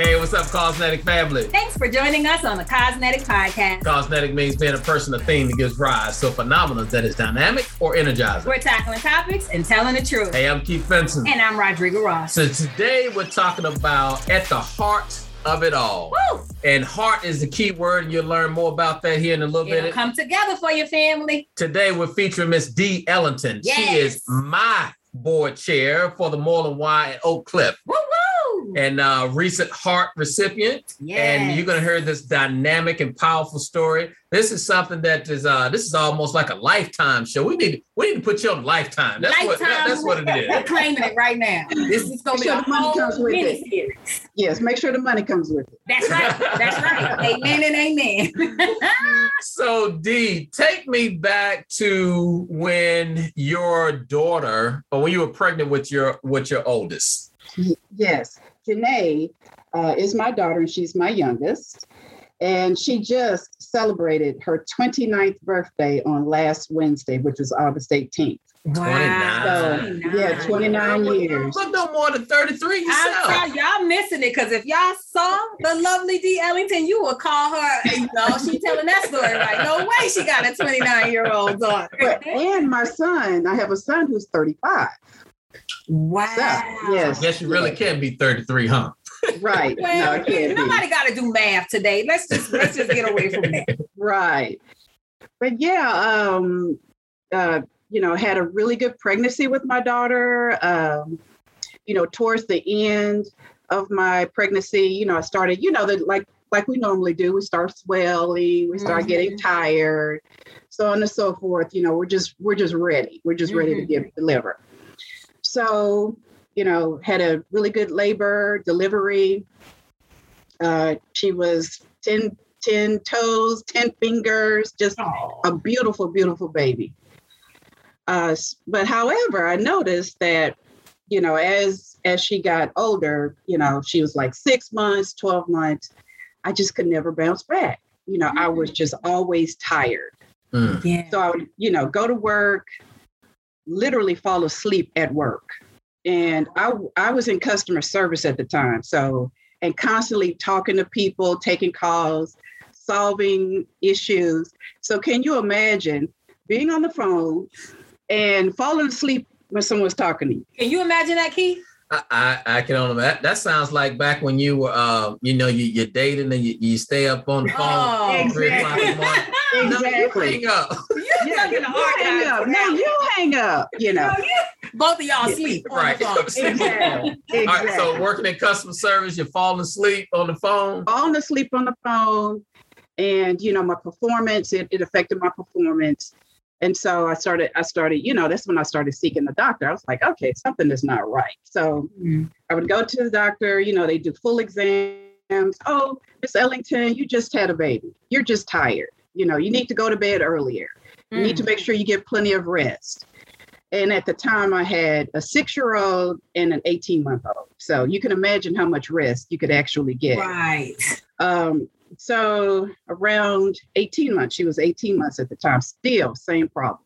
Hey, what's up, Cosmetic family? Thanks for joining us on the Cosmetic Podcast. Cosmetic means being a person, a thing that gives rise to a phenomenon that is dynamic or energizing. We're tackling topics and telling the truth. Hey, I'm Keith Benson. And I'm Rodrigo Ross. So today we're talking about at the heart of it all. Woo! And heart is the key word, and you'll learn more about that here in a little It'll bit. come together for your family. Today we're featuring Miss Dee Ellington. She is my board chair for the Moorland Y at Oak Cliff Woo woo! And uh, recent heart recipient. And you're gonna hear this dynamic and powerful story. This is something that is uh this is almost like a lifetime show. We need we need to put you on lifetime. That's what that- Lifetime. that's what it is. We're claiming it right now. This is gonna be Sure a the money whole comes with mini it. series. Yes, make sure the money comes with it. That's right. That's right. Amen and amen. So D, take me back to when your daughter or when you were pregnant with your with your oldest. Yes, Janae uh, is my daughter, and she's my youngest. And she just celebrated her 29th birthday on last Wednesday, which was August 18th. Wow. So, yeah, 29 years. Look no more than 33 yourself. I'm sorry, y'all missing it because if y'all saw the lovely Dee Ellington, you would call her. You know, she telling that story right. No way she got a 29 year old daughter. But, and my son, I have a son who's 35. Wow. So, yes. Guess you really can be 33, huh? Right. no, Well, it can't nobody got to do math today. Let's just let's just get away from that. Right. But yeah, um, uh, you know, had a really good pregnancy with my daughter. Um, you know, towards the end of my pregnancy, you know, I started, you know, the, like like we normally do, we start swelling, we start getting tired, so on and so forth. You know, we're just we're just ready. We're just ready to give deliver. So, you know, had a really good labor delivery. Uh, she was 10, 10 toes, 10 fingers, just a beautiful, beautiful baby. Uh, but however, I noticed that, you know, as as she got older, you know, she was like six months, 12 months, I just could never bounce back. You know, I was just always tired. Mm. Yeah. So I would, you know, go to work, literally fall asleep at work. And I I was in customer service at the time. So and constantly talking to people, taking calls, solving issues. So can you imagine being on the phone and falling asleep when someone's talking to you? Can you imagine that, Keith? I, I, I can only that, that sounds like back when you were uh you know you, you're dating and you, you stay up on the phone Oh, three o'clock in the morning. No, you Exactly. hang up. You're stuck in the you hang up. archives. No, you hang up, you know. Both of y'all sleep. on the Right. phone. Exactly. All right, so working in customer service, you're falling asleep on the phone. falling asleep on the phone and you know my performance it, it affected my performance and so i started i started you know that's when i started seeking the doctor i was like okay something is not right so Mm. i would go to the doctor you know they do full exams oh miss ellington you just had a baby you're just tired you know you need to go to bed earlier you need to make sure you get plenty of rest and at the time i had a six year old and an 18 month old so you can imagine how much rest you could actually get Right. um, so around 18 months, she was 18 months at the time, still same problem.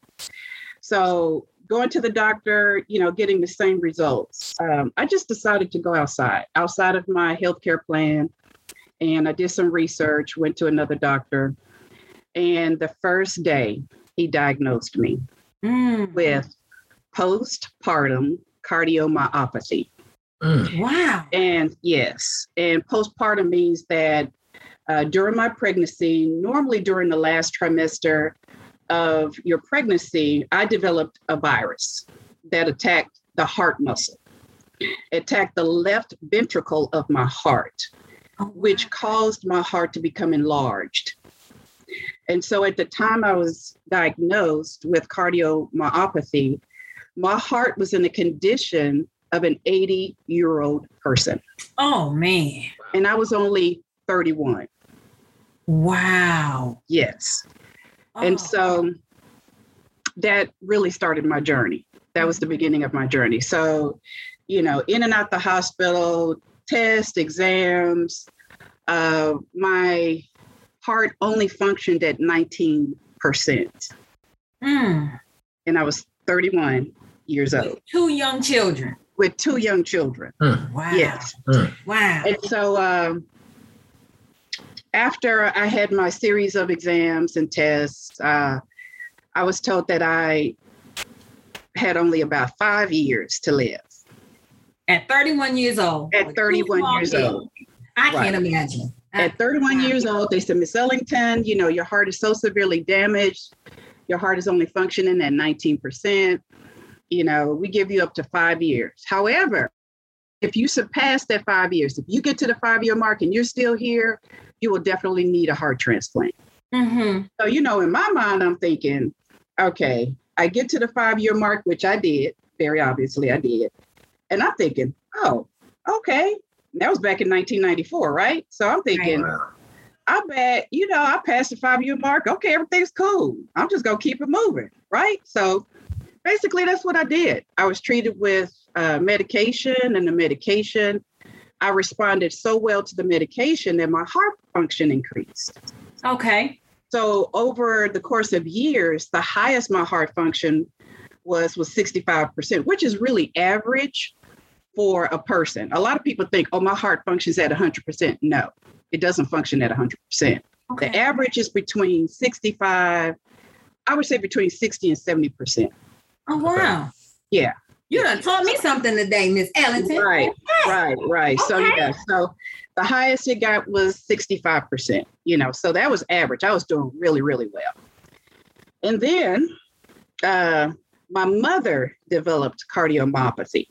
So going to the doctor, you know, getting the same results. Um, I just decided to go outside, outside of my healthcare plan. And I did some research, went to another doctor. And the first day, he diagnosed me Mm. with postpartum cardiomyopathy. Mm. Wow. And yes, and postpartum means that uh, during my pregnancy, normally during the last trimester of your pregnancy, I developed a virus that attacked the heart muscle, attacked the left ventricle of my heart, Oh, which caused my heart to become enlarged. And so at the time I was diagnosed with cardiomyopathy, my heart was in a condition of an 80 year old person Oh man. and I was only 31. Wow. Yes. Oh. And so that really started my journey. That was the beginning of my journey. So, you know, in and out the hospital, tests, exams. Uh, my heart only functioned at 19%, Mm. and I was 31. years old. With two young children. With two young children. Mm. Wow. Yes. Mm. Wow. And so um, after I had my series of exams and tests, uh, I was told that I had only about five years to live. At 31 years old. At 31 years old. I right. can't imagine. At 31 years old, they said, Miss Ellington, you know, your heart is so severely damaged. Your heart is only functioning at 19%. You know, we give you up to five years. However, if you surpass that five years, if you get to the five year mark and you're still here, you will definitely need a heart transplant. Mm-hmm. So, you know, in my mind, I'm thinking, okay, I get to the five year mark, which I did. Very obviously, I did. And I'm thinking, oh, okay, that was back in 1994, right? So I'm thinking, right. I bet, you know, I passed the five year mark. Okay, everything's cool. I'm just going to keep it moving, right? So basically, that's what I did. I was treated with uh, medication, and the medication, I responded so well to the medication that my heart function increased. Okay. So over the course of years, the highest my heart function was was 65%, which is really average for a person. A lot of people think, oh, my heart functions at 100%. No, it doesn't function at 100%. Okay. The average is between 65, I would say between 60 and 70%. Oh, wow. Yeah. You done taught me something today, Miss Ellington. Right, right, right. Okay. So, yeah, so the highest it got was 65%, you know, so that was average. I was doing really, really well. And then uh, my mother developed cardiomyopathy.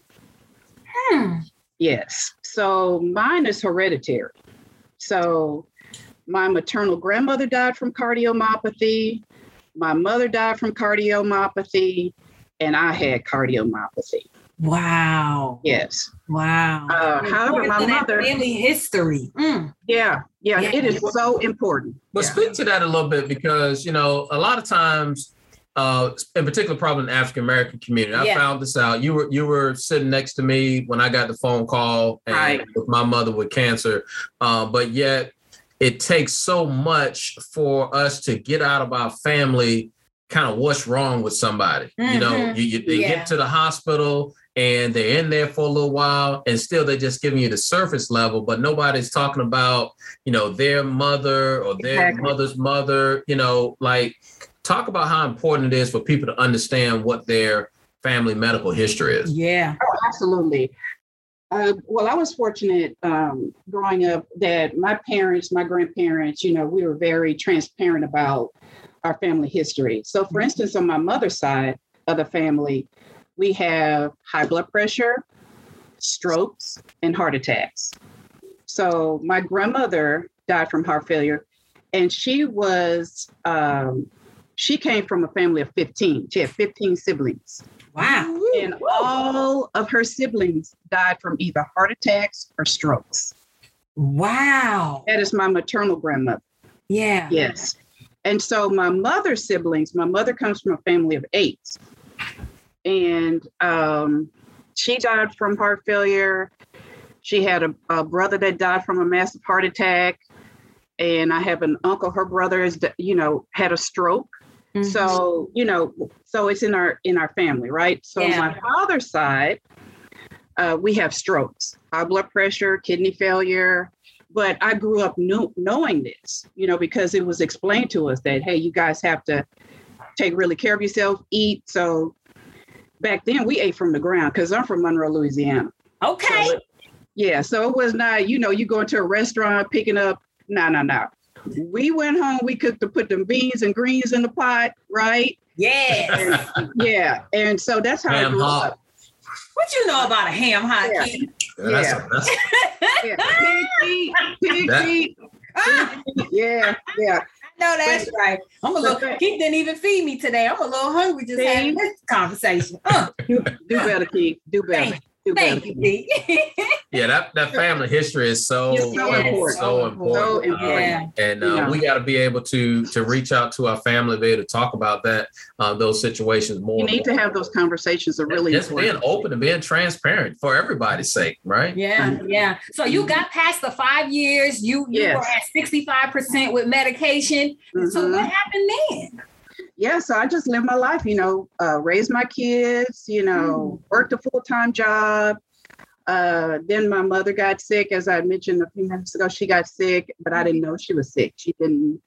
Hmm. Yes. So mine is hereditary. So my maternal grandmother died from cardiomyopathy. My mother died from cardiomyopathy, and I had cardiomyopathy. Wow. Yes. Wow. Uh, however, my mother family history. Mm. Yeah, yeah, yeah, it is so important. But yeah. speak to that a little bit because you know a lot of times uh, in particular, probably in the African American community. I yeah. found this out. You were you were sitting next to me when I got the phone call and right. with my mother with cancer, uh, but yet it takes so much for us to get out of our family. Kind of what's wrong with somebody? Mm-hmm. You know, mm-hmm. you, you they yeah. get to the hospital and they're in there for a little while and still they're just giving you the surface level but nobody's talking about you know their mother or their exactly. mother's mother you know like talk about how important it is for people to understand what their family medical history is. Yeah. Oh, absolutely. Uh, well, I was fortunate um, growing up that my parents, my grandparents, you know, we were very transparent about our family history. So, for mm-hmm. instance, on my mother's side of the family, we have high blood pressure, strokes, and heart attacks. So, my grandmother died from heart failure, and she was um, she came from a family of 15. She had 15 siblings. Wow. And all of her siblings died from either heart attacks or strokes. Wow. That is my maternal grandmother. Yeah. Yes. And so my mother's siblings, my mother comes from a family of eight. And um, she died from heart failure. She had a, a brother that died from a massive heart attack. And I have an uncle, her brother is, you know, had a stroke. Mm-hmm. So, you know, so it's in our in our family, right? So yeah. my father's side, uh, we have strokes, high blood pressure, kidney failure. But I grew up know, knowing this, you know, because it was explained to us that hey, you guys have to take really care of yourself, eat. So back then we ate from the ground because I'm from Monroe, Louisiana. Okay. So, yeah, so it was not, you know, you go into a restaurant picking up, no, no, no. We went home, we cooked to put them beans and greens in the pot, right? Yeah. And, yeah. And so that's how ham I grew hot. up. What you know about a ham hock? Yeah. Yeah. yeah. That's, yeah. Pig feet, pig that. feet. yeah, yeah. No, that's but, right. I'm a little. Keith didn't even feed me today. I'm a little hungry just having this conversation. Uh. Do, do better, Keith. Do better. Thank you, Pete. yeah, that, that family history is so so important. So important. So important. And uh, yeah. we got to be able to to reach out to our family, be able to talk about that uh, those situations more. You need to have those conversations. Are really just important. being open and being transparent for everybody's sake, right? Yeah, mm-hmm. yeah. So you got past the five years. You you yes. were at sixty five percent with medication. Mm-hmm. So what happened then? Yeah, so I just lived my life, you know, uh, raised my kids, you know, mm. worked a full time job. Uh, then my mother got sick, as I mentioned a few minutes ago. She got sick, but I didn't know she was sick. She didn't.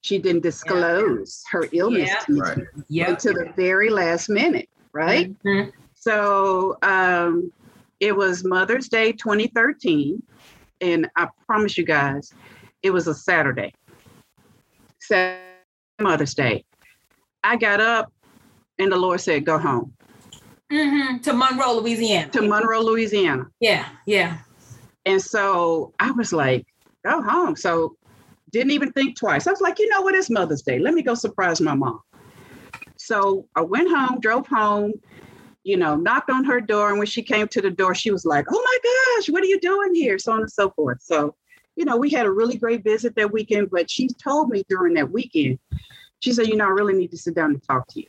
She didn't disclose yeah. her illness yeah. to me right. yep. until the very last minute, right? Mm-hmm. So um, it was Mother's Day 2013, and I promise you guys, it was a Saturday. Saturday, Mother's Day. I got up and the Lord said, go home. Mm-hmm. To Monroe, Louisiana. To Monroe, Louisiana. Yeah, yeah. And so I was like, go home. So didn't even think twice. I was like, you know what? It's Mother's Day. Let me go surprise my mom. So I went home, drove home, you know, knocked on her door. And when she came to the door, she was like, oh my gosh, what are you doing here? So on and so forth. So, you know, we had a really great visit that weekend, but she told me during that weekend, she said, you know, I really need to sit down and talk to you.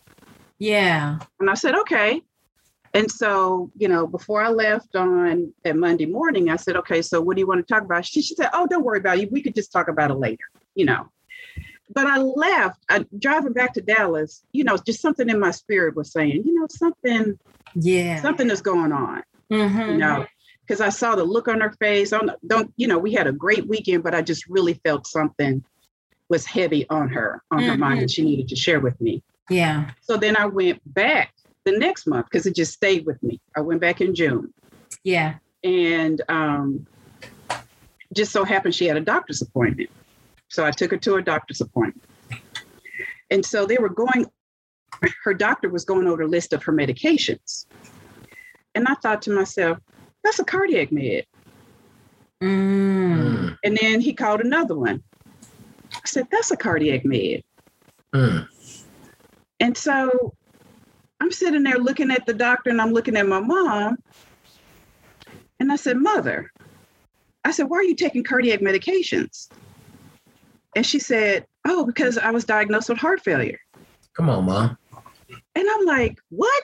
Yeah. And I said, okay. And so, you know, before I left on that Monday morning, I said, okay, so what do you want to talk about? She, she said, oh, don't worry about it. We could just talk about it later, you know. But I left, I, driving back to Dallas, you know, just something in my spirit was saying, you know, something, yeah, something is going on, mm-hmm. you know, because I saw the look on her face. On don't, you know, we had a great weekend, but I just really felt something was heavy on her, on mm-hmm. her mind, and she needed to share with me. Yeah. So then I went back the next month because it just stayed with me. I went back in June. Yeah. And um, just so happened she had a doctor's appointment. So I took her to a doctor's appointment. And so they were going, her doctor was going over a list of her medications. And I thought to myself, that's a cardiac med. Mm. And then he called another one. I said, that's a cardiac med. Mm. And so I'm sitting there looking at the doctor and I'm looking at my mom. And I said, Mother, I said, why are you taking cardiac medications? And she said, Oh, because I was diagnosed with heart failure. Come on, mom. And I'm like, What?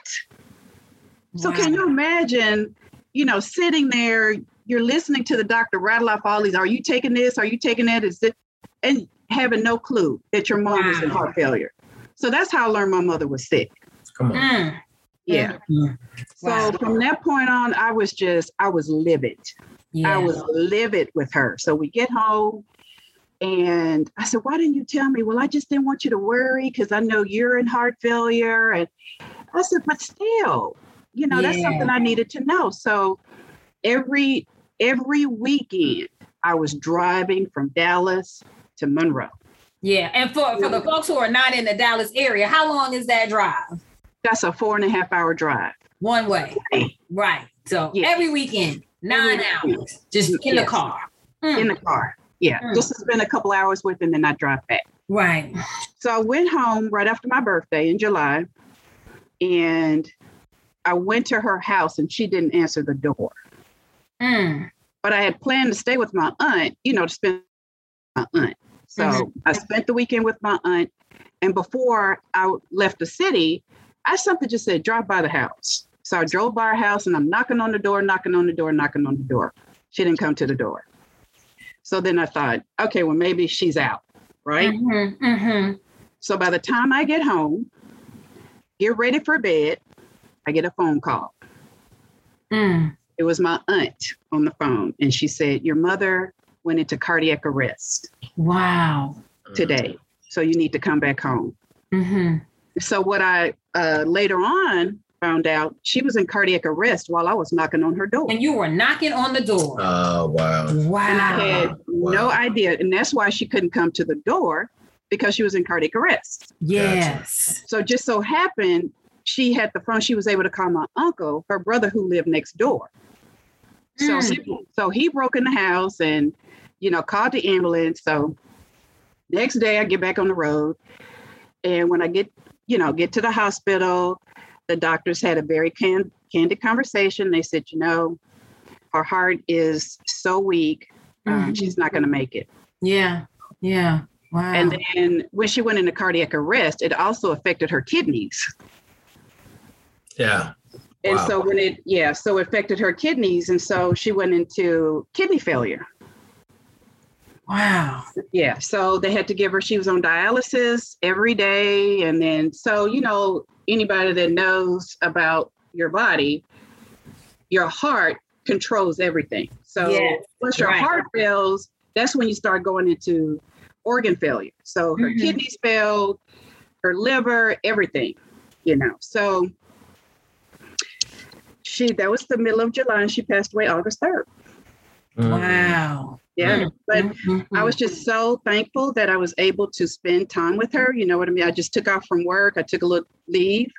Wow. So can you imagine, you know, sitting there, you're listening to the doctor rattle off all these, are you taking this? Are you taking that? Is it and having no clue that your mom wow. was in heart failure. So that's how I learned my mother was sick. Come on. Mm. Yeah. Mm. So wow. from that point on, I was just, I was livid. Yeah. I was livid with her. So we get home and I said, Why didn't you tell me? Well, I just didn't want you to worry because I know you're in heart failure. And I said, But still, you know, yeah. that's something I needed to know. So every every weekend I was driving from Dallas to Monroe. Yeah. And for, for the folks who are not in the Dallas area, how long is that drive? That's a four and a half hour drive. One way. Right. So yes. every weekend, nine every hours, just in yes. the car. Mm. In the car. Yeah. Mm. Just to spend a couple hours with and then not drive back. Right. So I went home right after my birthday in July and I went to her house and she didn't answer the door. Mm. But I had planned to stay with my aunt, you know, to spend my aunt. So mm-hmm. I spent the weekend with my aunt. And before I left the city, I something just said, drive by the house. So I drove by her house and I'm knocking on the door, knocking on the door, knocking on the door. She didn't come to the door. So then I thought, okay, well, maybe she's out, right? Mm-hmm, mm-hmm. So by the time I get home, get ready for bed, I get a phone call. Mm. It was my aunt on the phone, and she said, Your mother went into cardiac arrest. Wow. Today. So you need to come back home. Mm-hmm. So what I uh, later on found out, she was in cardiac arrest while I was knocking on her door. And you were knocking on the door. Oh, wow. Wow. And I had wow. no idea. And that's why she couldn't come to the door because she was in cardiac arrest. Yes. Gotcha. So just so happened, she had the phone. She was able to call my uncle, her brother who lived next door. So, mm. so he broke in the house and you know, called the ambulance. So next day I get back on the road. And when I get, you know, get to the hospital, the doctors had a very can- candid conversation. They said, you know, her heart is so weak, um, mm-hmm. she's not going to make it. Yeah. Yeah. Wow. And then when she went into cardiac arrest, it also affected her kidneys. Yeah. And wow. so when it, yeah, so it affected her kidneys. And so she went into kidney failure. Wow. Yeah. So they had to give her, she was on dialysis every day. And then, so, you know, anybody that knows about your body, your heart controls everything. So yes, once your right. heart fails, that's when you start going into organ failure. So her mm-hmm. kidneys failed, her liver, everything, you know. So she that was the middle of July and she passed away August 3rd. Mm-hmm. Wow. Yeah. Mm-hmm. But mm-hmm. I was just so thankful that I was able to spend time with her. You know what I mean? I just took off from work. I took a little leave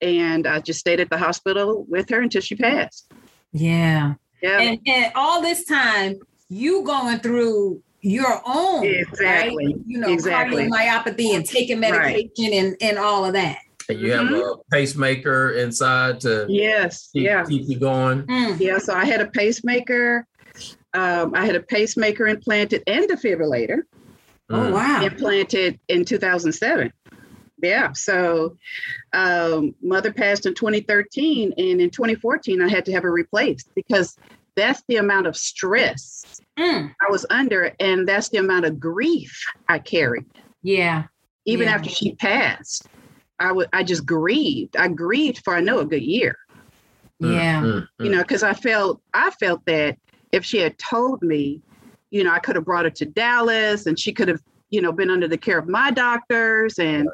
and I just stayed at the hospital with her until she passed. Yeah. Yeah. And, and all this time, you going through your own exactly right? you know exactly. cardiomyopathy and taking medication right. and, and all of that and you mm-hmm. have a pacemaker inside to yes keep, yeah keep you going mm. yeah so i had a pacemaker um, i had a pacemaker implanted and defibrillator oh wow implanted in 2007 yeah so um, mother passed in 2013 and in 2014 i had to have her replaced because that's the amount of stress mm. I was under, and that's the amount of grief I carried. Yeah. Even yeah. after she passed, I would I just grieved. I grieved for I know a good year. Yeah. Mm-hmm. You know, because I felt I felt that if she had told me, you know, I could have brought her to Dallas and she could have, you know, been under the care of my doctors and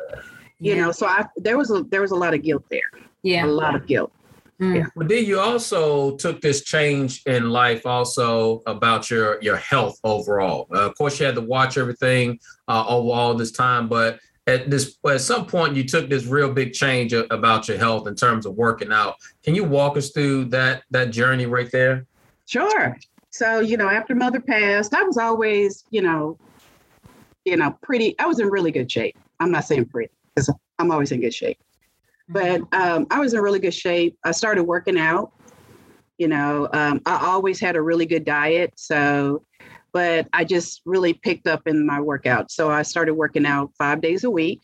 you yeah. know, so I there was a there was a lot of guilt there. Yeah. A lot of guilt. Mm. Yeah. But then you also took this change in life also about your your health overall. Uh, of course, you had to watch everything uh, over all this time, but at this at some point you took this real big change about your health in terms of working out. Can you walk us through that that journey right there? Sure. So you know, after mother passed, I was always you know, you know, pretty. I was in really good shape. I'm not saying pretty because I'm always in good shape. But um, I was in really good shape. I started working out. You know, um, I always had a really good diet. So, but I just really picked up in my workout. So I started working out five days a week.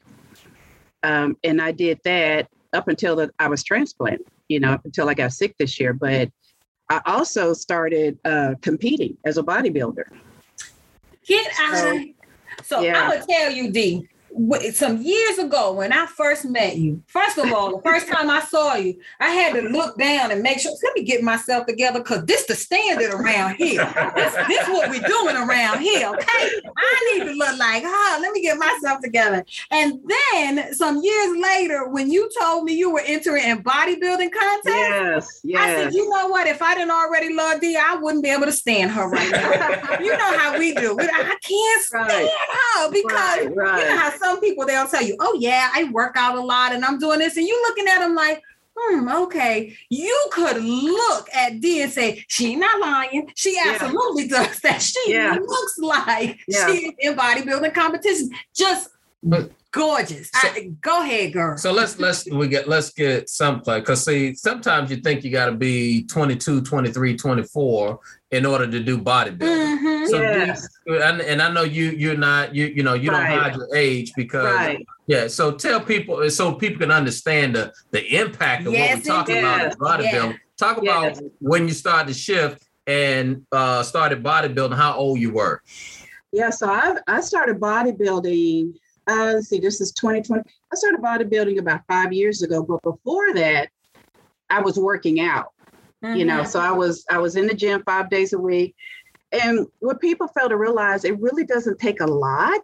Um, and I did that up until the, I was transplanted, you know, up until I got sick this year. But I also started uh, competing as a bodybuilder. Get out. So, so yeah. I'm gonna tell you, D some years ago when I first met you, first of all, the first time I saw you, I had to look down and make sure, let me get myself together because this the standard around here. This, this what we're doing around here, okay? I need to look like, huh, let me get myself together. And then some years later, when you told me you were entering in bodybuilding contests, yes, yes. I said, you know what? If I didn't already love D, I wouldn't be able to stand her right now. you know how we do. I can't stand right. her because right, right. you know how some people they'll tell you, "Oh yeah, I work out a lot and I'm doing this," and you looking at them like, "Hmm, okay." You could look at D and say, "She not lying. She absolutely yeah. does that. She yeah. looks like yeah. she's in bodybuilding competition." Just but gorgeous. So, I, go ahead, girl. So let's let's we get let's get someplace because see sometimes you think you got to be 22, 23, 24 in order to do bodybuilding. Mm-hmm. So yes. And, and, I know you you're not you you know you right. don't hide your age because right. yeah. So tell people so people can understand the the impact of yes, what we're talking about bodybuilding. Yeah. Talk about yes. when you started to shift and uh, started bodybuilding. How old you were? Yeah, so I I started bodybuilding uh, let's see, this is 2020. I started bodybuilding about five years ago, but before that, I was working out. Mm-hmm. You know, mm-hmm. so I was I was in the gym five days a week, and what people fail to realize, it really doesn't take a lot,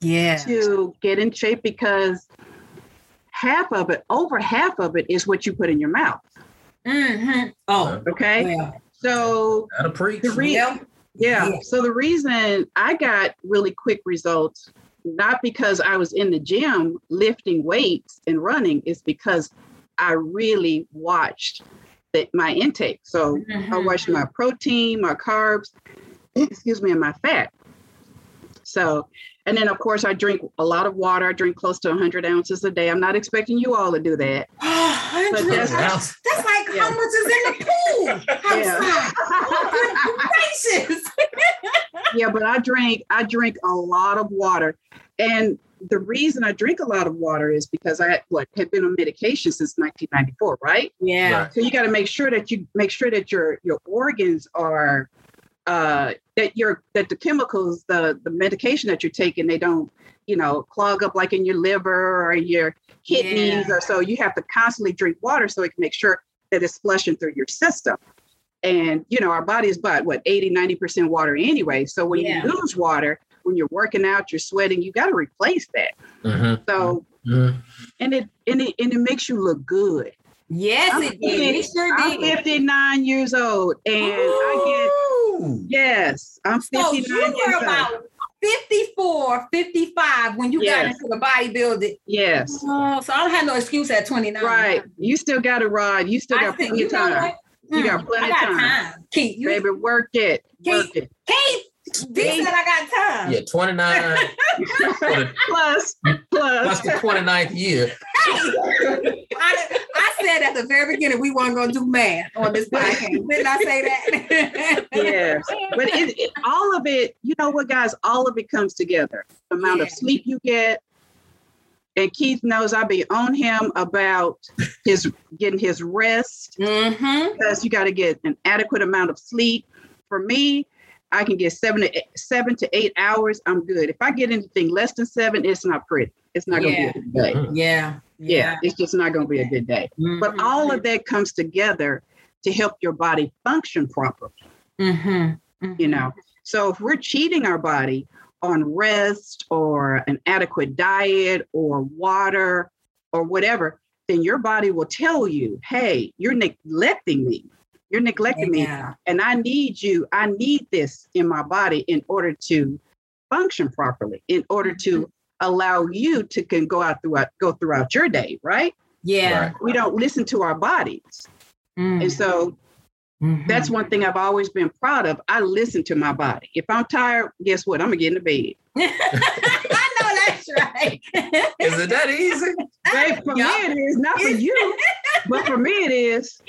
yeah, to get in shape because half of it, over half of it, is what you put in your mouth. Mm-hmm. Oh, okay. Yeah. So the re- yeah. yeah. So the reason I got really quick results not because I was in the gym lifting weights and running, is because I really watched the, my intake. So mm-hmm. I watched my protein, my carbs, excuse me, and my fat. So, and then of course I drink a lot of water. I drink close to 100 ounces a day. I'm not expecting you all to do that. but that's, that's like yeah. how much is in the pool outside. Yeah. yeah, but I drink I drink a lot of water. And the reason I drink a lot of water is because I what had been on medication since 1994, right? Yeah. Right. So you got to make sure that you make sure that your your organs are uh, that you're that the chemicals, the the medication that you're taking, they don't, you know, clog up like in your liver or your kidneys yeah. or so. You have to constantly drink water so it can make sure that it's flushing through your system. And you know, our body is about what 80, 90% water anyway. So when yeah. you lose water, when you're working out, you're sweating, you got to replace that. Mm-hmm. So mm-hmm. and it and it and it makes you look good. Yes, I'm it did. sure I'm 59 years old and Ooh. I get yes, I'm 59 so you were about 54, 55 when you yes. got into the bodybuilding. Yes. Oh, so I don't have no excuse at 29. Right. You still got to ride. You still got plenty of time. You got plenty of time. time. Keith, you, Baby, work it. Keith, work it. Keith, D said I got time. Yeah, 29 plus, plus. Plus the 29th year. I, I, said at the very beginning we weren't going to do math on this podcast. Didn't I say that? yes. But it, it, all of it, you know what, guys, all of it comes together. The amount yeah. of sleep you get. And Keith knows I be on him about his getting his rest mm-hmm. because you got to get an adequate amount of sleep. For me, I can get seven to eight, seven to eight hours. I'm good. If I get anything less than seven, it's not pretty. It's not yeah. going to be a good day. Mm-hmm. Yeah. yeah. yeah. It's just not going to be a good day. Mm-hmm. But all of that comes together to help your body function properly. Mm-hmm. mm-hmm. You know, so if we're cheating our body on rest or an adequate diet or water or whatever, then your body will tell you, hey, you're neglecting me. You're neglecting yeah. me. And I need you. I need this in my body in order to function properly, in order to mm-hmm. allow you to can go out throughout go throughout your day, right? Yeah. Right. We don't listen to our bodies. Mm. And so mm-hmm. that's one thing I've always been proud of. I listen to my body. If I'm tired, guess what? I'm gonna get in the bed. I know that's right. is it that easy? Hey, for yep. me it is, not for you. but for me it is.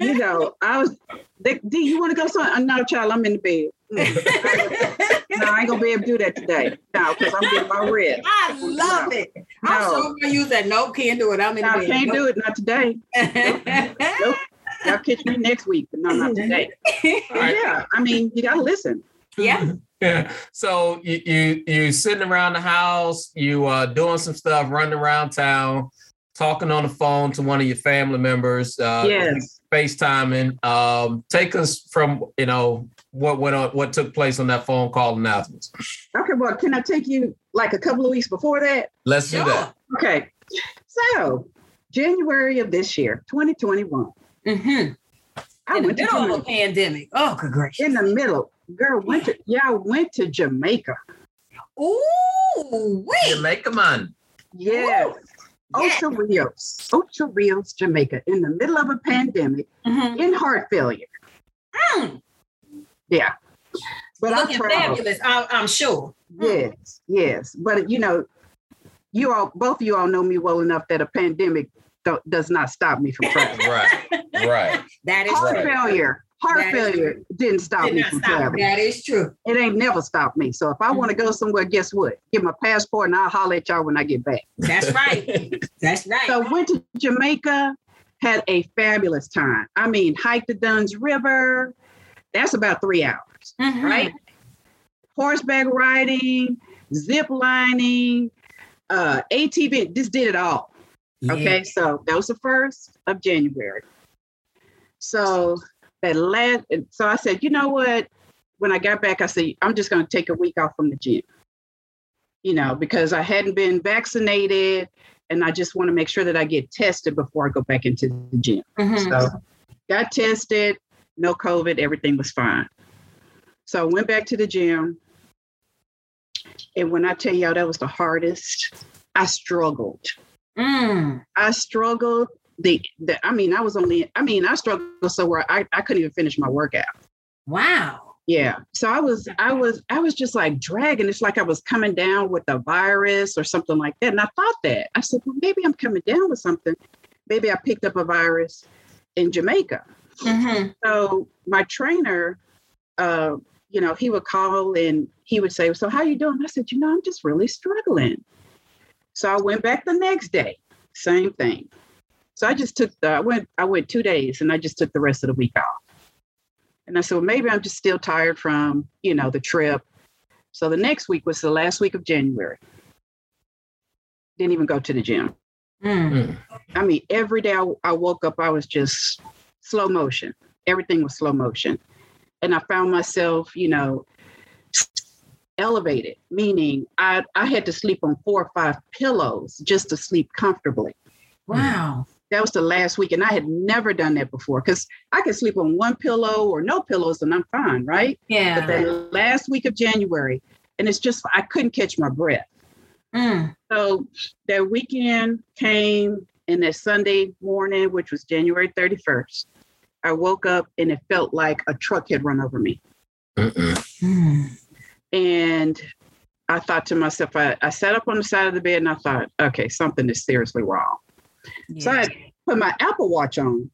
You know, I was D, you want to go somewhere? Uh, no, child, I'm in the bed. no, I ain't gonna be able to do that today. No, because I'm getting my rest. I love no. it. I'm no. so gonna use that. No, can't do it. I'm in no, the bed. can't nope. do it. Not today. nope. nope. Y'all catch me next week, but no, not today. Right. Yeah, I mean, you gotta listen. Yeah. Yeah. So you you you sitting around the house, you uh doing some stuff, running around town, talking on the phone to one of your family members. Uh, yes. FaceTiming. Um, take us from you know what went on, what took place on that phone call and afterwards. Okay. Well, can I take you like a couple of weeks before that? Let's do that. Okay. So January of this year, 2021. Mm-hmm. I in the middle of a pandemic. Oh, good gracious. In the middle. Girl, went to yeah, went to Jamaica. Ooh, wait. Jamaica man. Yes. Ocho Rios, Ocho Rios, Jamaica, in the middle of a pandemic, mm-hmm. in heart failure. Mm. Yeah. But Looking I'm fabulous, I'm, I'm sure. Yes, yes. But you know, you all, both of you all know me well enough that a pandemic does not stop me from traveling. right, right. That is heart true. failure. Heart that failure didn't stop did me from stop. traveling. That is true. It ain't never stopped me. So if I mm-hmm. want to go somewhere, guess what? Get my passport and I'll holler at y'all when I get back. That's right. That's right. So went to Jamaica, had a fabulous time. I mean, hiked the Dunn's River. That's about three hours, mm-hmm. right? Horseback riding, zip lining, uh, ATV, just did it all. Yeah. Okay, so that was the first of January. So that last, so I said, you know what? When I got back, I said, I'm just going to take a week off from the gym, you know, because I hadn't been vaccinated and I just want to make sure that I get tested before I go back into the gym. Mm-hmm. So got tested, no COVID, everything was fine. So I went back to the gym. And when I tell y'all that was the hardest, I struggled. Mm. I struggled the, the I mean, I was only, I mean, I struggled so where I, I couldn't even finish my workout. Wow. Yeah. So I was, I was, I was just like dragging. It's like I was coming down with a virus or something like that. And I thought that. I said, well, maybe I'm coming down with something. Maybe I picked up a virus in Jamaica. Mm-hmm. So my trainer, uh, you know, he would call and he would say, So how you doing? I said, you know, I'm just really struggling. So I went back the next day, same thing. So I just took the I went I went two days and I just took the rest of the week off. And I said, well, maybe I'm just still tired from, you know, the trip. So the next week was the last week of January. Didn't even go to the gym. Mm. I mean, every day I, I woke up, I was just slow motion. Everything was slow motion. And I found myself, you know, elevated, meaning I, I had to sleep on four or five pillows just to sleep comfortably. Wow. That was the last week. And I had never done that before because I could sleep on one pillow or no pillows and I'm fine, right? Yeah. But that last week of January, and it's just, I couldn't catch my breath. Mm. So that weekend came and that Sunday morning, which was January 31st, I woke up and it felt like a truck had run over me. Mm. And I thought to myself, I, I sat up on the side of the bed and I thought, okay, something is seriously wrong. Yeah. So I put my Apple Watch on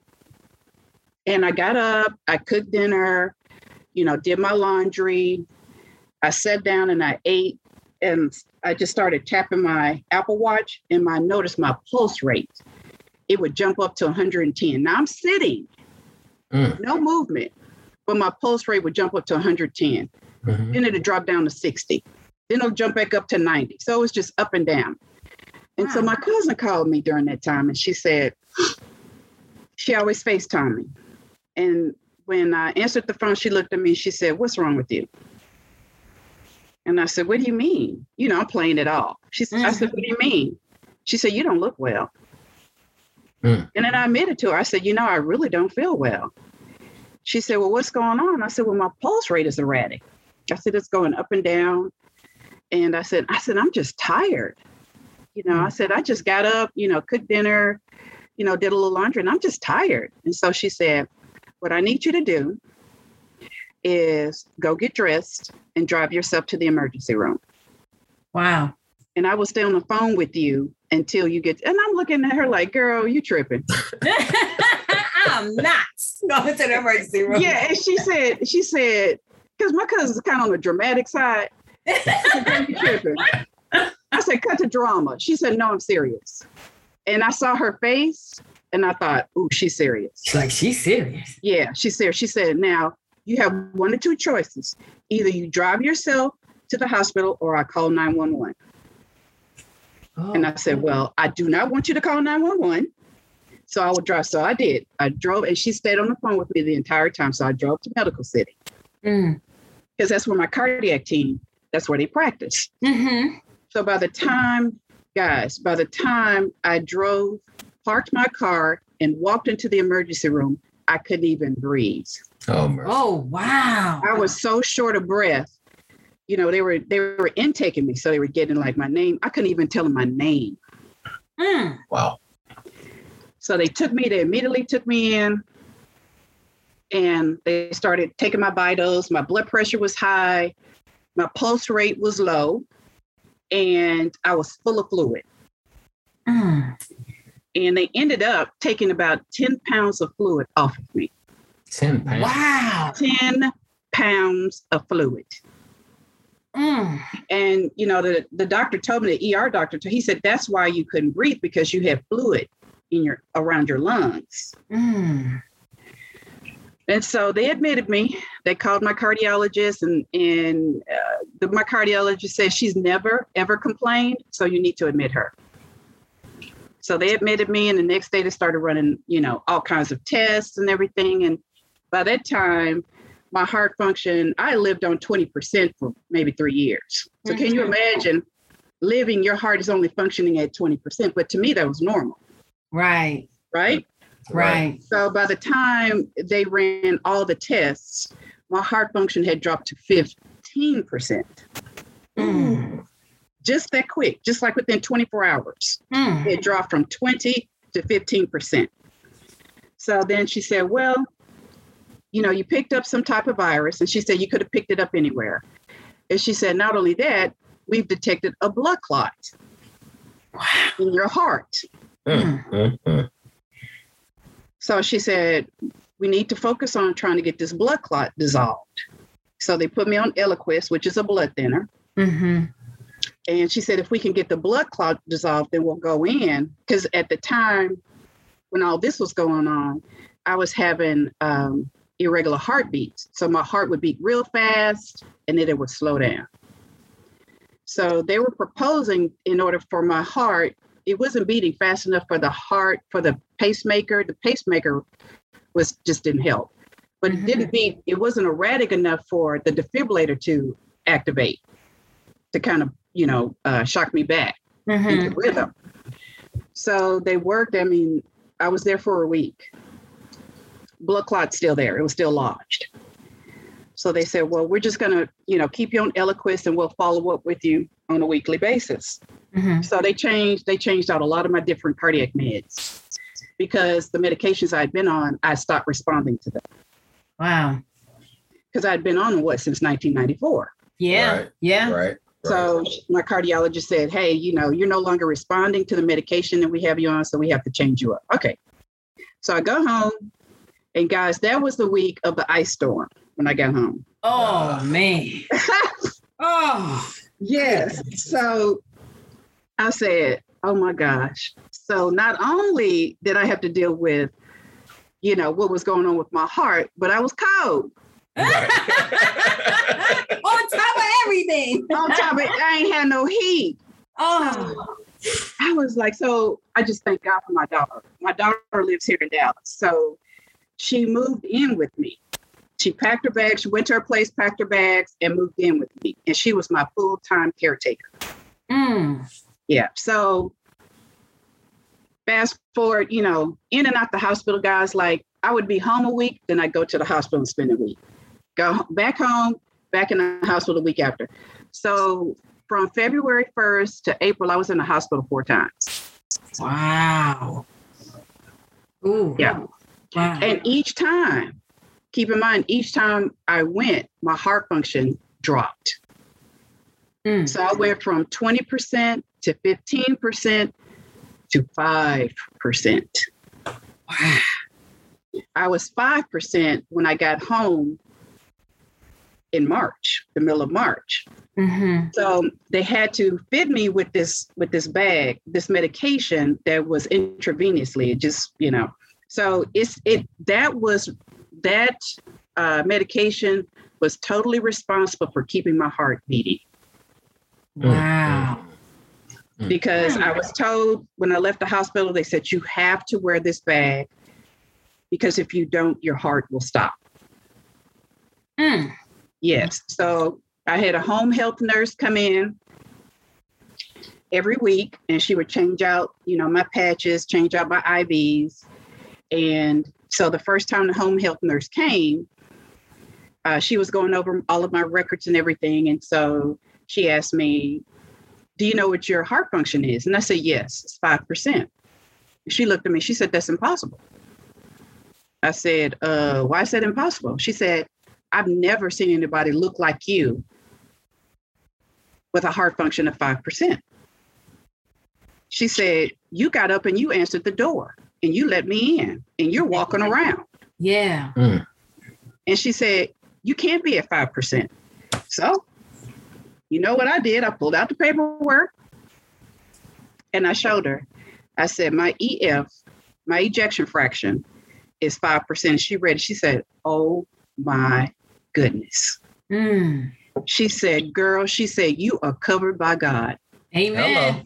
and I got up, I cooked dinner, you know, did my laundry. I sat down and I ate and I just started tapping my Apple Watch and I noticed my pulse rate. It would jump up to 110. Now I'm sitting, mm. no movement, but my pulse rate would jump up to 110. Mm-hmm. Then it'd drop down to 60. Then it'll jump back up to 90. So it's just up and down. And wow. so my cousin called me during that time and she said, she always FaceTime me. And when I answered the phone, she looked at me and she said, What's wrong with you? And I said, What do you mean? You know, I'm playing it off. She said, mm-hmm. I said, What do you mean? She said, You don't look well. Mm. And then I admitted to her, I said, You know, I really don't feel well. She said, Well, what's going on? I said, Well, my pulse rate is erratic. I said, It's going up and down. And I said, I said, I'm just tired. You know, I mm. said, I just got up, you know, cooked dinner, you know, did a little laundry, and I'm just tired. And so she said, What I need you to do is go get dressed and drive yourself to the emergency room. Wow. And I will stay on the phone with you until you get, and I'm looking at her like, girl, you tripping. I'm not going to the emergency room. Yeah. And she said, she said, because my cousin's kind of on the dramatic side. I said, cut the drama. She said, no, I'm serious. And I saw her face and I thought, ooh, she's serious. She's like, she's serious. Yeah, she's serious. She said, now you have one or two choices. Either you drive yourself to the hospital or I call 911. Oh. And I said, Well, I do not want you to call 911. So I would drive. So I did. I drove and she stayed on the phone with me the entire time. So I drove to Medical City. Because mm. that's where my cardiac team, that's where they practice. Mm-hmm. So by the time, guys, by the time I drove, parked my car, and walked into the emergency room, I couldn't even breathe. Oh, oh wow. I was so short of breath. You know, they were they were intaking me, so they were getting like my name. I couldn't even tell them my name. Mm. Wow. So they took me, they immediately took me in and they started taking my vitals. My blood pressure was high, my pulse rate was low, and I was full of fluid. Mm. And they ended up taking about 10 pounds of fluid off of me. 10 pounds. Wow. 10 pounds of fluid. Mm. And you know, the, the doctor told me, the ER doctor, he said that's why you couldn't breathe because you have fluid in your around your lungs. Mm. And so they admitted me. They called my cardiologist, and and uh, the, my cardiologist said she's never ever complained, so you need to admit her. So they admitted me, and the next day they started running, you know, all kinds of tests and everything. And by that time, my heart function, I lived on 20% for maybe three years. So mm-hmm. can you mm-hmm. imagine living, your heart is only functioning at 20%, but to me, that was normal. Right. Right. Right. So by the time they ran all the tests, my heart function had dropped to 15%. Mm. Just that quick, just like within 24 hours. Mm. It dropped from 20 to 15%. So then she said, Well, you know, you picked up some type of virus. And she said, you could have picked it up anywhere. And she said, not only that, we've detected a blood clot in your heart. Mm-hmm. So she said, we need to focus on trying to get this blood clot dissolved. So they put me on Eliquis, which is a blood thinner. Mm-hmm. And she said, if we can get the blood clot dissolved, then we'll go in. Because at the time when all this was going on, I was having um, irregular heartbeats. So my heart would beat real fast and then it would slow down. So they were proposing in order for my heart, it wasn't beating fast enough for the heart, for the pacemaker. The pacemaker was just didn't help. But mm-hmm. it didn't beat, it wasn't erratic enough for the defibrillator to activate to kind of, you know, uh, shock me back mm-hmm. into rhythm. So they worked. I mean, I was there for a week. Blood clot still there. It was still lodged. So they said, well, we're just going to, you know, keep you on Eliquis and we'll follow up with you on a weekly basis. Mm-hmm. So they changed, they changed out a lot of my different cardiac meds because the medications I'd been on, I stopped responding to them. Wow. Because I'd been on what since 1994. Yeah. Right. Yeah. Right. So my cardiologist said, "Hey, you know, you're no longer responding to the medication that we have you on, so we have to change you up." Okay. So I go home, and guys, that was the week of the ice storm when I got home. Oh man. oh yes. So I said, "Oh my gosh." So not only did I have to deal with, you know, what was going on with my heart, but I was cold. Right. On top of everything. On top of it, I ain't had no heat. Oh. I was like, so I just thank God for my daughter. My daughter lives here in Dallas. So she moved in with me. She packed her bags, she went to her place, packed her bags, and moved in with me. And she was my full time caretaker. Mm. Yeah. So fast forward, you know, in and out the hospital, guys, like I would be home a week, then I'd go to the hospital and spend a week. Go back home, back in the hospital the week after. So from February 1st to April, I was in the hospital four times. Wow. Ooh. Yeah. Wow. And each time, keep in mind, each time I went, my heart function dropped. Mm. So I went from 20% to 15% to 5%. Wow. I was 5% when I got home in March, the middle of March. Mm-hmm. So they had to fit me with this with this bag, this medication that was intravenously. It just you know, so it's it that was that uh, medication was totally responsible for keeping my heart beating. Wow. Mm-hmm. Because I was told when I left the hospital, they said you have to wear this bag because if you don't, your heart will stop. Mm. Yes. So I had a home health nurse come in every week and she would change out, you know, my patches, change out my IVs. And so the first time the home health nurse came, uh, she was going over all of my records and everything. And so she asked me, Do you know what your heart function is? And I said, Yes, it's 5%. She looked at me, she said, That's impossible. I said, uh, Why is that impossible? She said, I've never seen anybody look like you with a heart function of 5%. She said, You got up and you answered the door and you let me in and you're walking around. Yeah. Mm. And she said, You can't be at 5%. So, you know what I did? I pulled out the paperwork and I showed her. I said, My EF, my ejection fraction is 5%. She read, she said, Oh my goodness. Mm. She said, Girl, she said, you are covered by God. Amen.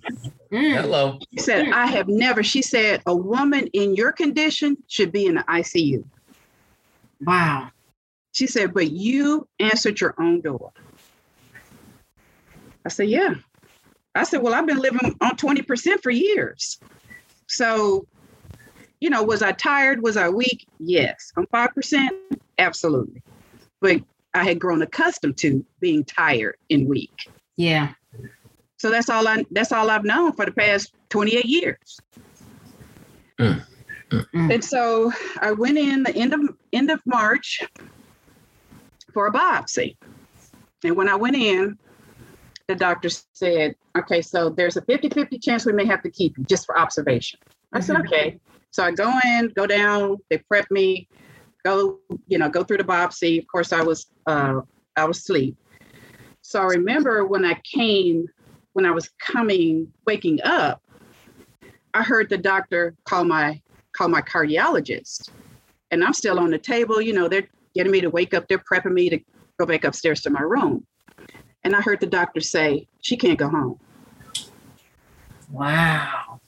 Hello. Mm. Hello. She said, I have never, she said, a woman in your condition should be in the ICU. Wow. She said, but you answered your own door. I said, yeah. I said, well, I've been living on 20% for years. So, you know, was I tired? Was I weak? Yes. On 5%? Absolutely but I had grown accustomed to being tired and weak. Yeah. So that's all I that's all I've known for the past 28 years. Mm. Mm. And so I went in the end of end of March for a biopsy. And when I went in, the doctor said, okay, so there's a 50 50 chance we may have to keep you just for observation. I mm-hmm. said, okay. So I go in, go down, they prep me, go, you know, go through the biopsy. Of course, I was uh, I was asleep. So I remember when I came, when I was coming, waking up, I heard the doctor call my call my cardiologist, and I'm still on the table. You know, they're getting me to wake up. They're prepping me to go back upstairs to my room. And I heard the doctor say, she can't go home. Wow.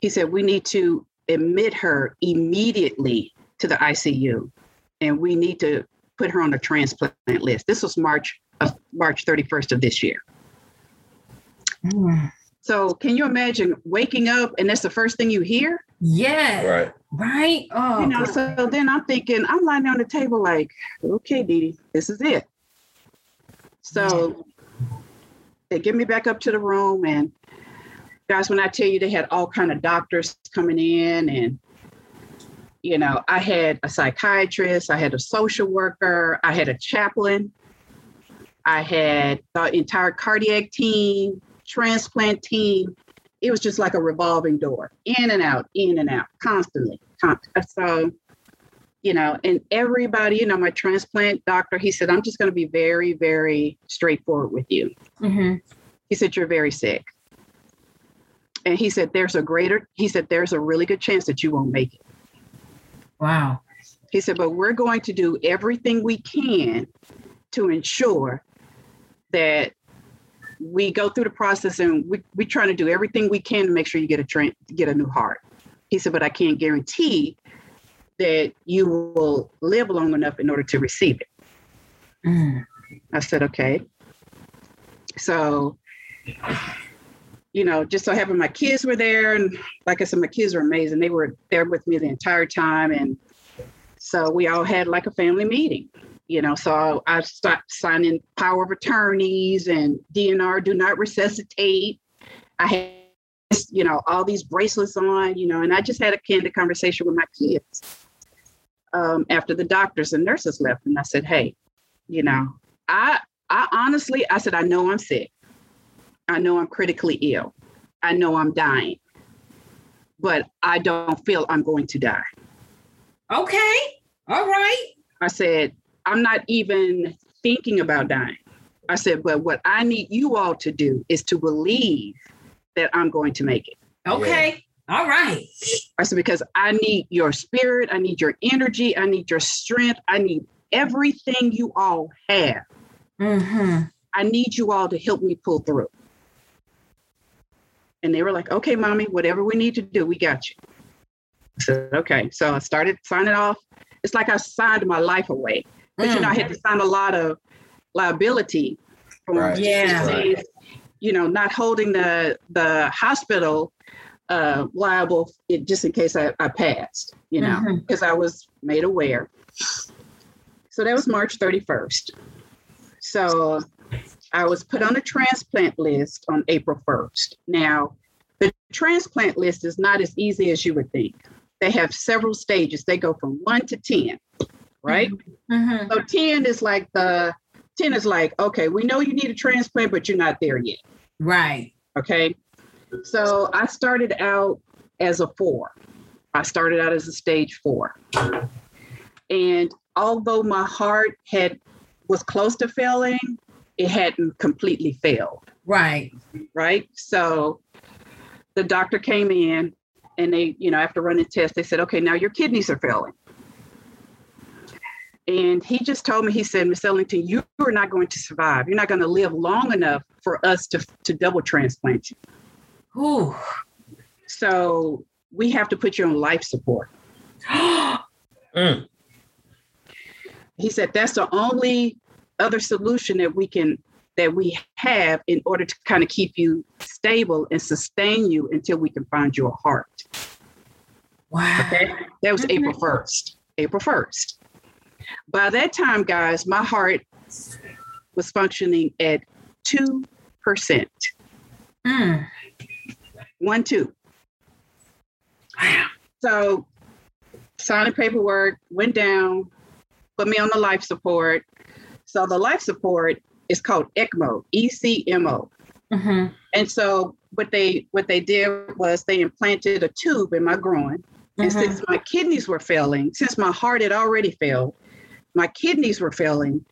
He said, we need to admit her immediately to the ICU and we need to put her on a transplant list. This was March of March 31st of this year. Mm. So can you imagine waking up and that's the first thing you hear? Yeah. Right. Right. Oh. You know, so then I'm thinking, I'm lying on the table like, okay, Dee this is it. So they get me back up to the room and guys, when I tell you they had all kind of doctors coming in and you know, I had a psychiatrist, I had a social worker, I had a chaplain, I had the entire cardiac team, transplant team. It was just like a revolving door, in and out, in and out, constantly. Uh, so, you know, and everybody, you know, my transplant doctor, he said, I'm just going to be very, very straightforward with you. Mm-hmm. He said, You're very sick. And he said, There's a greater, he said, There's a really good chance that you won't make it. Wow. He said, but we're going to do everything we can to ensure that we go through the process and we, we're trying to do everything we can to make sure you get a train, get a new heart. He said, but I can't guarantee that you will live long enough in order to receive it. Mm. I said, okay. So, you know, just so happened my kids were there. And like I said, my kids were amazing. They were there with me the entire time. And so we all had like a family meeting, you know. So I stopped signing power of attorneys and DNR, do not resuscitate. I had you know, all these bracelets on, you know, and I just had a candid conversation with my kids um, after the doctors and nurses left. And I said, hey, you know, I I honestly, I said, I know I'm sick. I know I'm critically ill. I know I'm dying, but I don't feel I'm going to die. Okay. All right. I said, I'm not even thinking about dying. I said, but what I need you all to do is to believe that I'm going to make it. Okay. Yeah. All right. I said, because I need your spirit, I need your energy, I need your strength, I need everything you all have. Mm-hmm. I need you all to help me pull through. And they were like, okay, mommy, whatever we need to do, we got you. I said, okay. So I started signing off. It's like I signed my life away. But mm. you know, I had to sign a lot of liability from right. yeah. Right. you know, not holding the the hospital uh, liable just in case I, I passed, you know, because mm-hmm. I was made aware. So that was March 31st. So I was put on a transplant list on April 1st. Now, the transplant list is not as easy as you would think. They have several stages. They go from one to 10, right? Mm-hmm. So 10 is like the 10 is like, okay, we know you need a transplant, but you're not there yet. Right. Okay. So I started out as a four. I started out as a stage four. And although my heart had was close to failing, it hadn't completely failed. Right. Right. So the doctor came in and they, you know, after running tests, they said, okay, now your kidneys are failing. And he just told me, he said, Miss Ellington, you are not going to survive. You're not going to live long enough for us to, to double transplant you. Ooh. So we have to put you on life support. mm. He said, that's the only other solution that we can that we have in order to kind of keep you stable and sustain you until we can find you a heart. Wow. Okay. That was April 1st. April 1st. By that time, guys, my heart was functioning at 2%. Mm. One, two. So, signing paperwork, went down, put me on the life support. So the life support is called ECMO, E C M O. Mm-hmm. And so what they what they did was they implanted a tube in my groin. Mm-hmm. And since my kidneys were failing, since my heart had already failed, my kidneys were failing,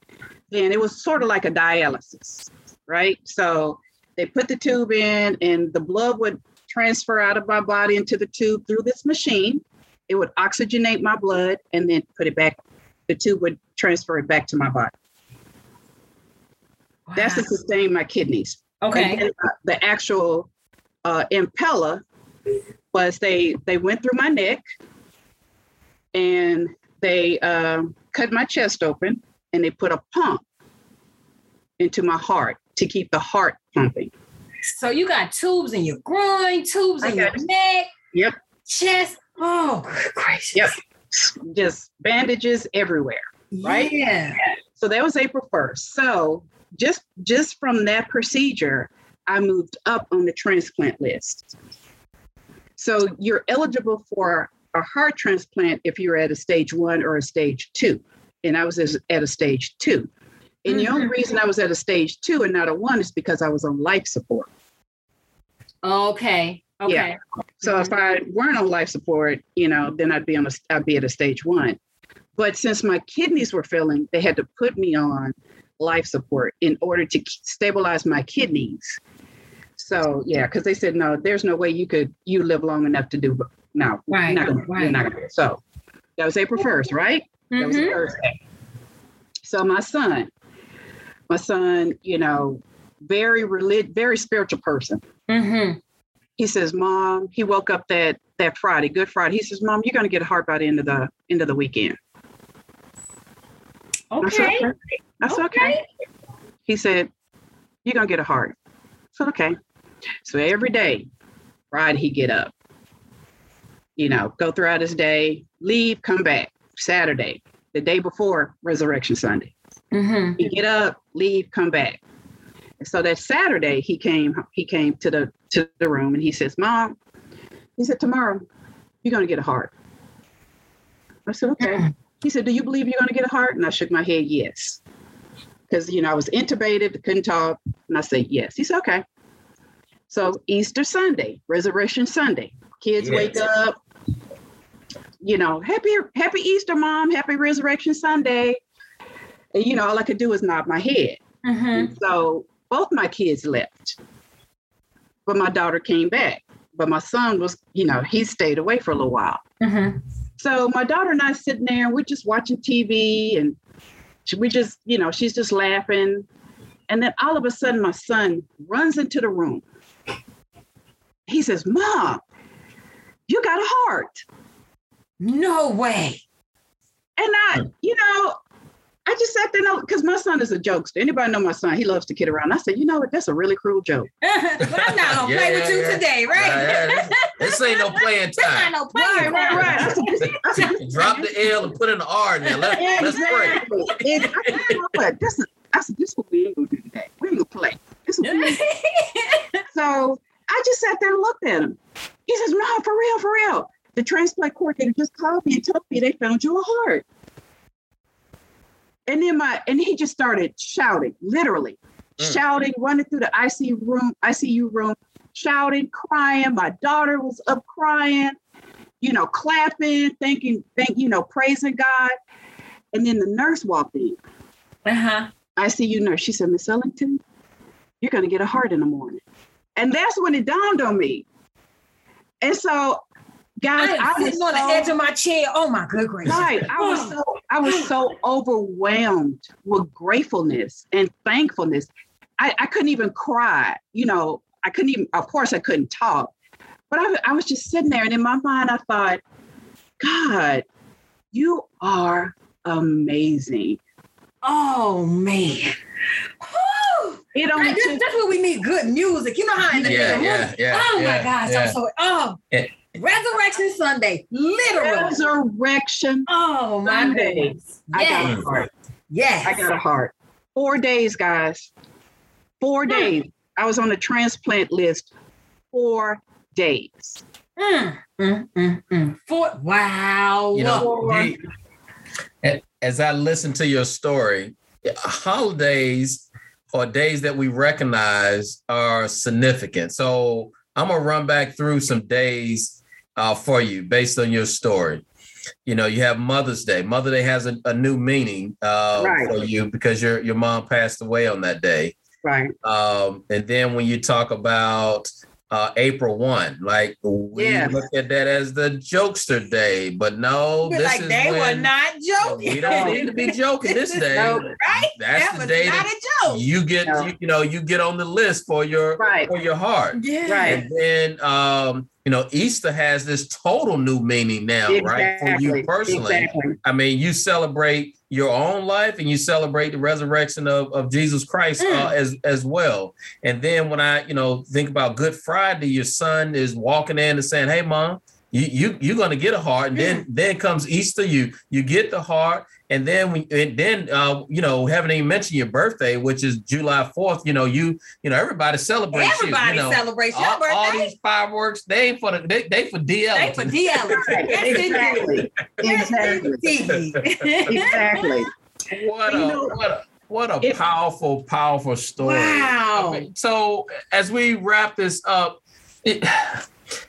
then it was sort of like a dialysis, right? So they put the tube in and the blood would transfer out of my body into the tube through this machine. It would oxygenate my blood and then put it back the tube would transfer it back to my body. Wow. That's to sustain my kidneys. Okay. Then, uh, the actual uh, Impella was they they went through my neck and they uh, cut my chest open and they put a pump into my heart to keep the heart pumping. So you got tubes in your groin, tubes in your neck, yep, chest. Oh, gracious. Yep. Just bandages everywhere. Right? Yeah. So that was April 1st. So just just from that procedure, I moved up on the transplant list. So you're eligible for a heart transplant if you're at a stage one or a stage two. And I was at a stage two. And mm-hmm. the only mm-hmm. reason I was at a stage two and not a one is because I was on life support. Okay. Okay. Yeah. So if I weren't on life support, you know, then I'd be on a I'd be at a stage one. But since my kidneys were failing, they had to put me on life support in order to stabilize my kidneys. So yeah, because they said no, there's no way you could you live long enough to do. No, right, not gonna, right. not gonna. So that was April first, right? Mm-hmm. That was mm-hmm. Thursday. So my son, my son, you know, very relig- very spiritual person. Mm-hmm. He says, "Mom," he woke up that that Friday, Good Friday. He says, "Mom, you're going to get a heart by the end of the end of the weekend." Okay. That's okay. okay. He said, "You're going to get a heart." So okay. So every day, Friday he get up. You know, go throughout his day, leave, come back. Saturday, the day before Resurrection Sunday. Mm-hmm. He get up, leave, come back. So that Saturday he came he came to the to the room and he says, Mom, he said, tomorrow you're gonna get a heart. I said, okay. Mm-hmm. He said, Do you believe you're gonna get a heart? And I shook my head, yes. Because you know, I was intubated, couldn't talk. And I said, Yes. He said, Okay. So Easter Sunday, Resurrection Sunday, kids yes. wake up, you know, happy happy Easter, mom, happy Resurrection Sunday. And you know, all I could do was nod my head. Mm-hmm. So both my kids left, but my daughter came back. But my son was, you know, he stayed away for a little while. Mm-hmm. So my daughter and I sitting there, and we're just watching TV, and we just, you know, she's just laughing. And then all of a sudden, my son runs into the room. He says, "Mom, you got a heart." No way. And I, you know, I just sat there because my son is a jokester. Anybody know my son? He loves to kid around. I said, you know what? That's a really cruel joke. but I'm not gonna yeah, play with you yeah. today, right? Yeah, this, this, ain't no playing time. This no playing right, time. Right, right. Said, Drop the L and put in the R now. Let, yeah, let's exactly. pray. And I said, you know what? This is, I said, this is what we ain't gonna do today. We ain't gonna play. This is so I just sat there and looked at him. He says, no, for real, for real. The transplant coordinator just called me and told me they found you a heart. And then my and he just started shouting, literally mm. shouting, running through the ICU room, ICU room, shouting, crying. My daughter was up crying, you know, clapping, thanking, thank you know, praising God. And then the nurse walked in. Uh-huh. ICU nurse. She said, Miss Ellington, you're gonna get a heart in the morning. And that's when it dawned on me. And so guys, I, I was on so, the edge of my chair. Oh my good gracious! Right, I was so I was so overwhelmed with gratefulness and thankfulness. I, I couldn't even cry. You know, I couldn't even. Of course, I couldn't talk, but I, I was just sitting there, and in my mind, I thought, God, you are amazing. Oh man. It only took, that's what we need good music. You know how in the, yeah, yeah, yeah, Oh yeah, my gosh, yeah. I'm so oh it, Resurrection Sunday, literally. Resurrection. Oh my Sunday. goodness. I yes. got a heart. Yes. I got a heart. Four days, guys. Four mm. days. I was on the transplant list. Four days. Mm, mm, mm, mm. Four. Wow. You know, as I listen to your story, holidays or days that we recognize are significant. So I'm gonna run back through some days uh, for you based on your story. You know, you have Mother's Day. Mother Day has a, a new meaning uh, right. for you because your your mom passed away on that day. Right. Um, and then when you talk about uh, April 1. Like we yeah. look at that as the jokester day, but no, We're this like is they when, were not joking. we don't need to be joking this day. no, right? That's that the day that you get no. you, you, know you get on the list for your right. for your heart. Yeah. Right. And then um you know, Easter has this total new meaning now, exactly. right? For you personally. Exactly. I mean, you celebrate your own life and you celebrate the resurrection of, of Jesus Christ uh, mm. uh, as as well. And then when I, you know, think about Good Friday, your son is walking in and saying, Hey mom, you you you're gonna get a heart. And then then comes Easter, you you get the heart, and then we and then uh, you know haven't even mentioned your birthday, which is July fourth. You know you you know everybody celebrates. Everybody you, you know, celebrates all, birthday. all these fireworks. They ain't for the they, they for DL. They for DL. exactly. exactly. exactly. What a, know, what a what a it, powerful powerful story. Wow. Okay, so as we wrap this up. It,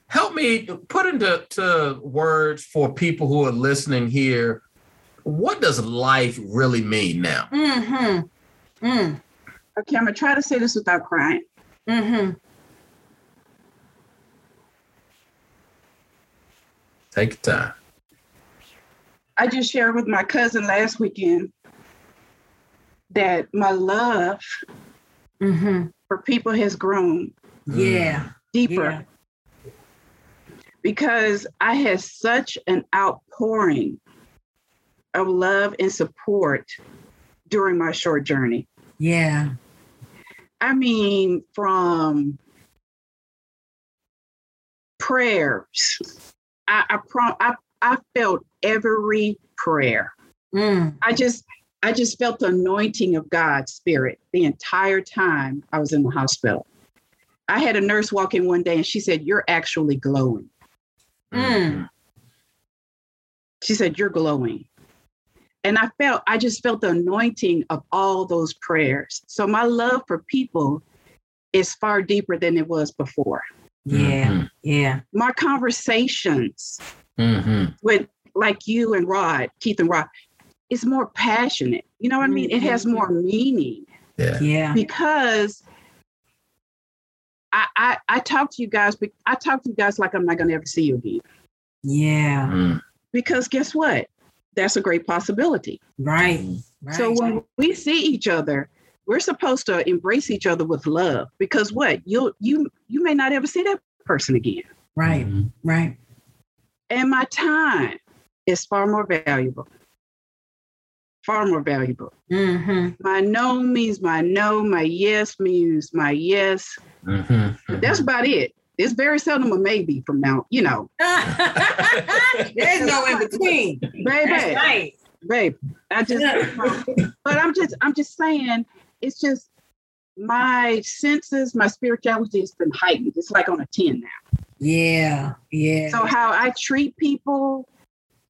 help me put into to words for people who are listening here what does life really mean now? Mm-hmm. Mm. Okay, I'm gonna try to say this without crying. Mm-hmm. Take your time. I just shared with my cousin last weekend that my love mm-hmm. for people has grown. Yeah. Deeper. Yeah. Because I had such an outpouring of love and support during my short journey. Yeah. I mean, from prayers, I I, prom- I, I felt every prayer. Mm. I just I just felt the anointing of God's spirit the entire time I was in the hospital. I had a nurse walk in one day and she said, You're actually glowing. Mm. She said, You're glowing and I felt, I just felt the anointing of all those prayers. So my love for people is far deeper than it was before. Yeah. Mm-hmm. Yeah. My conversations mm-hmm. with like you and Rod, Keith and Rod, is more passionate. You know what mm-hmm. I mean? It has more meaning. Yeah. Yeah. Because I, I, I talk to you guys, but I talk to you guys like I'm not going to ever see you again. Yeah. Mm. Because guess what? that's a great possibility. Right. right. So when we see each other, we're supposed to embrace each other with love because what you'll you you may not ever see that person again. Right. Mm-hmm. Right. And my time is far more valuable. Far more valuable. Mm-hmm. My no means my no. My yes means my yes. Mm-hmm. That's about it. It's very seldom a maybe from now, you know. There's no in between. Baby. right. Babe. I just but I'm just I'm just saying it's just my senses, my spirituality has been heightened. It's like on a 10 now. Yeah. Yeah. So how I treat people,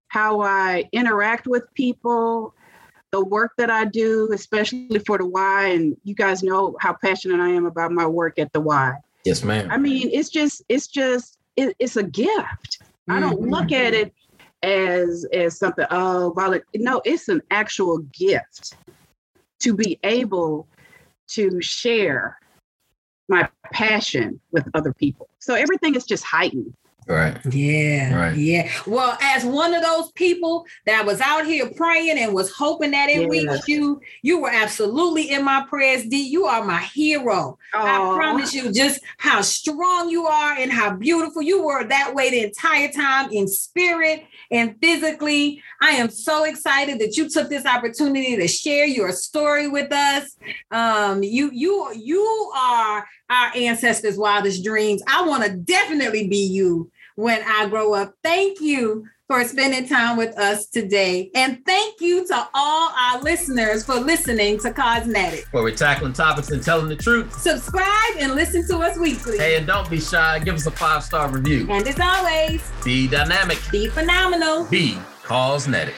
how I interact with people, the work that I do, especially for the Y, and you guys know how passionate I am about my work at the Y. Yes, ma'am. I mean, it's just, it's just, it, it's a gift. Mm-hmm. I don't mm-hmm. look at it as as something. Oh, well, it, no, it's an actual gift to be able to share my passion with other people. So everything is just heightened. Right. Yeah. Right. Yeah. Well, as one of those people that was out here praying and was hoping that it reached you, you were absolutely in my prayers, D. You are my hero. Aww. I promise you just how strong you are and how beautiful you were that way the entire time in spirit and physically. I am so excited that you took this opportunity to share your story with us. Um, you you you are our ancestors' wildest dreams. I want to definitely be you when I grow up. Thank you for spending time with us today. And thank you to all our listeners for listening to Cosnetic. Where we're tackling topics and telling the truth. Subscribe and listen to us weekly. Hey, and don't be shy. Give us a five star review. And as always, be dynamic, be phenomenal, be Cosnetic.